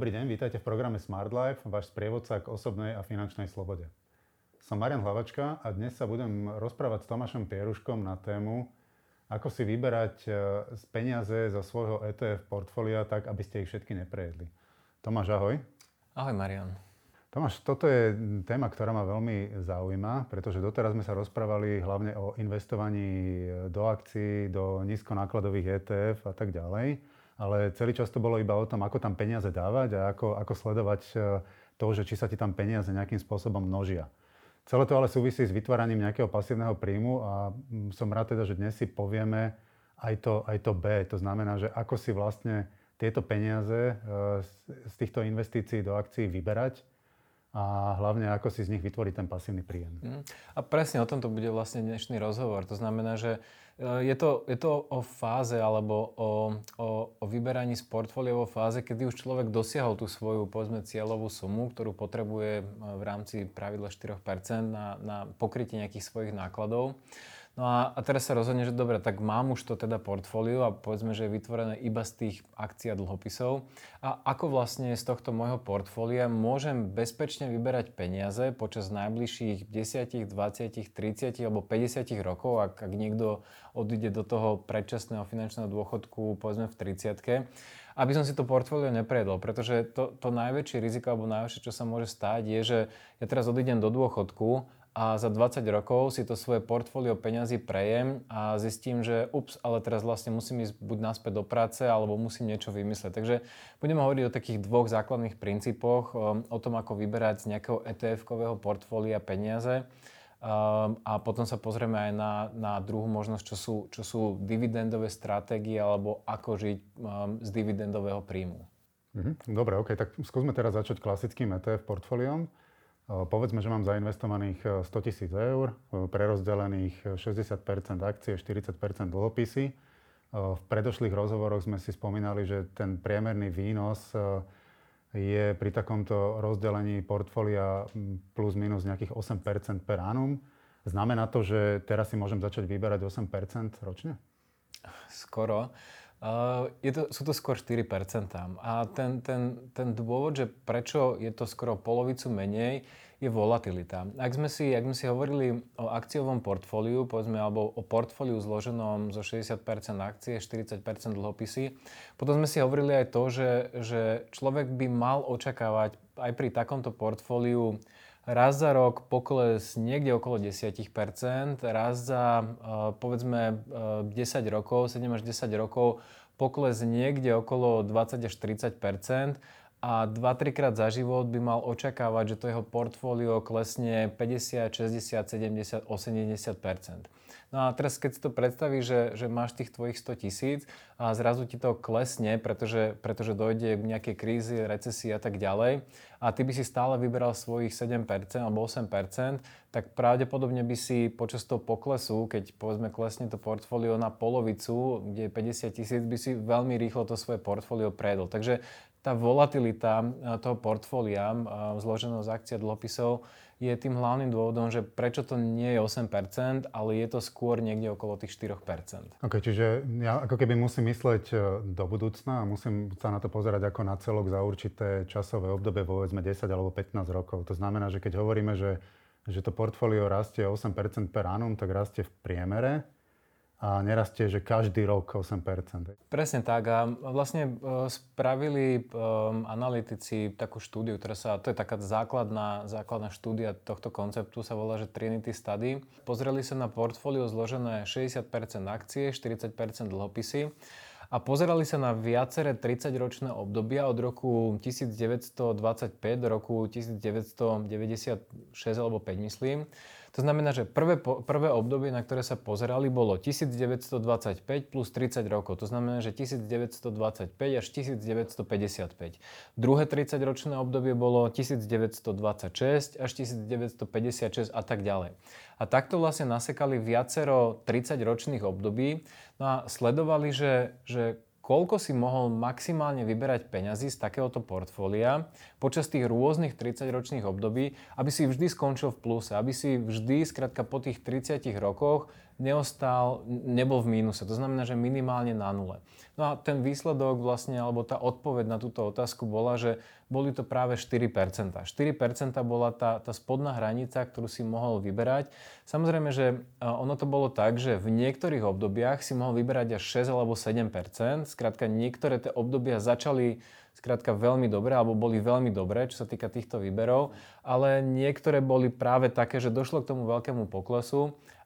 Dobrý deň, vítajte v programe Smart Life, váš sprievodca k osobnej a finančnej slobode. Som Marian Hlavačka a dnes sa budem rozprávať s Tomášom Pieruškom na tému, ako si vyberať e, z peniaze zo svojho ETF portfólia tak, aby ste ich všetky neprejedli. Tomáš, ahoj. Ahoj, Marian. Tomáš, toto je téma, ktorá ma veľmi zaujíma, pretože doteraz sme sa rozprávali hlavne o investovaní do akcií, do nízkonákladových ETF a tak ďalej ale celý čas to bolo iba o tom, ako tam peniaze dávať a ako, ako sledovať e, to, že či sa ti tam peniaze nejakým spôsobom množia. Celé to ale súvisí s vytváraním nejakého pasívneho príjmu a mm, som rád teda, že dnes si povieme aj to, aj to B. To znamená, že ako si vlastne tieto peniaze e, z týchto investícií do akcií vyberať a hlavne ako si z nich vytvoriť ten pasívny príjem. Mm. A presne o tomto bude vlastne dnešný rozhovor. To znamená, že e, je to, je to o fáze alebo o, o, o vyberaní z portfólia vo fáze, kedy už človek dosiahol tú svoju povedzme cieľovú sumu, ktorú potrebuje e, v rámci pravidla 4% na, na pokrytie nejakých svojich nákladov. No a, a teraz sa rozhodne, že dobre, tak mám už to teda portfólio a povedzme, že je vytvorené iba z tých akcií a dlhopisov. A ako vlastne z tohto môjho portfólia môžem bezpečne vyberať peniaze počas najbližších 10, 20, 30 alebo 50 rokov, ak, ak niekto odíde do toho predčasného finančného dôchodku povedzme v 30 aby som si to portfólio neprejedol, pretože to, to najväčšie riziko alebo najväčšie, čo sa môže stať, je, že ja teraz odídem do dôchodku a za 20 rokov si to svoje portfólio peňazí prejem a zistím, že ups, ale teraz vlastne musím ísť buď naspäť do práce, alebo musím niečo vymyslieť. Takže budeme hovoriť o takých dvoch základných princípoch, um, o tom, ako vyberať z nejakého ETF-kového portfólia peniaze um, a potom sa pozrieme aj na, na druhú možnosť, čo sú, čo sú dividendové stratégie alebo ako žiť um, z dividendového príjmu. Mhm, dobre, ok, tak skúsme teraz začať klasickým ETF portfóliom. Povedzme, že mám zainvestovaných 100 e, tisíc eur, e, prerozdelených 60% akcie, 40 dlhopisy. E, v predošlých rozhovoroch sme si spomínali, že ten priemerný výnos je pri takomto rozdelení portfólia plus minus nejakých 8% per annum. Znamená to, že teraz si môžem začať vyberať 8% ročne? Skoro. Uh, je to, sú to skôr 4%. A ten, ten, ten dôvod, že prečo je to skoro polovicu menej, je volatilita. Ak sme si, ak sme si hovorili o akciovom portfóliu, povedzme, alebo o portfóliu zloženom zo 60% akcie, 40% dlhopisy, potom sme si hovorili aj to, že, že človek by mal očakávať aj pri takomto portfóliu raz za rok pokles niekde okolo 10%, raz za uh, povedzme uh, eh, 10 rokov, 7 až 10 rokov pokles niekde okolo 20 až 30% a 2-3 krát za život by mal očakávať, že to jeho portfólio klesne 50, 60, 70, 80 No a teraz keď si to predstavíš, že, že máš tých tvojich 100 tisíc a zrazu ti to klesne, pretože, pretože dojde k nejakej krízi, recesii a tak ďalej a ty by si stále vyberal svojich 7% alebo 8%, tak pravdepodobne by si počas toho poklesu, keď povedzme klesne to portfólio na polovicu, kde je 50 tisíc, by si veľmi rýchlo to svoje portfólio predol. Takže tá volatilita eh, toho portfólia eh, zloženého z akcií a dlhopisov je tým hlavným dôvodom, že prečo to nie je 8%, ale je to skôr niekde okolo tých 4%. OK, čiže ja ako keby musím mysleť eh, do budúcna a musím sa na to pozerať ako na celok za určité časové obdobie, povedzme 10 alebo 15 rokov. To znamená, že keď hovoríme, že, že to portfólio rastie 8% per annum, tak rastie v priemere a nerastie, že každý rok 8%. Presne tak a vlastne e, spravili e, analytici takú štúdiu, ktorá sa, to je taká základná, základná štúdia tohto konceptu, sa volá, že Trinity Study. Pozreli sa na portfólio zložené 60% akcie, 40% dlhopisy a pozerali sa na viaceré 30-ročné obdobia od roku 1925 do roku 1996 alebo 5 myslím. To znamená, že prvé, prvé obdobie, na ktoré sa pozerali, bolo 1925 plus 30 rokov. To znamená, že 1925 až 1955. Druhé 30-ročné obdobie bolo 1926 až 1956 a tak ďalej. A takto vlastne nasekali viacero 30-ročných období no a sledovali, že, že koľko si mohol maximálne vyberať peňazí z takéhoto portfólia počas tých rôznych 30-ročných období, aby si vždy skončil v pluse, aby si vždy, skrátka po tých 30 rokoch, neostal, nebol v mínuse. To znamená, že minimálne na nule. No a ten výsledok vlastne, alebo tá odpoveď na túto otázku bola, že boli to práve 4%. 4% bola tá, tá spodná hranica, ktorú si mohol vyberať. Samozrejme, že ono to bolo tak, že v niektorých obdobiach si mohol vyberať až 6 alebo 7%. Skrátka, niektoré tie obdobia začali skrátka veľmi dobré, alebo boli veľmi dobré, čo sa týka týchto výberov, ale niektoré boli práve také, že došlo k tomu veľkému poklesu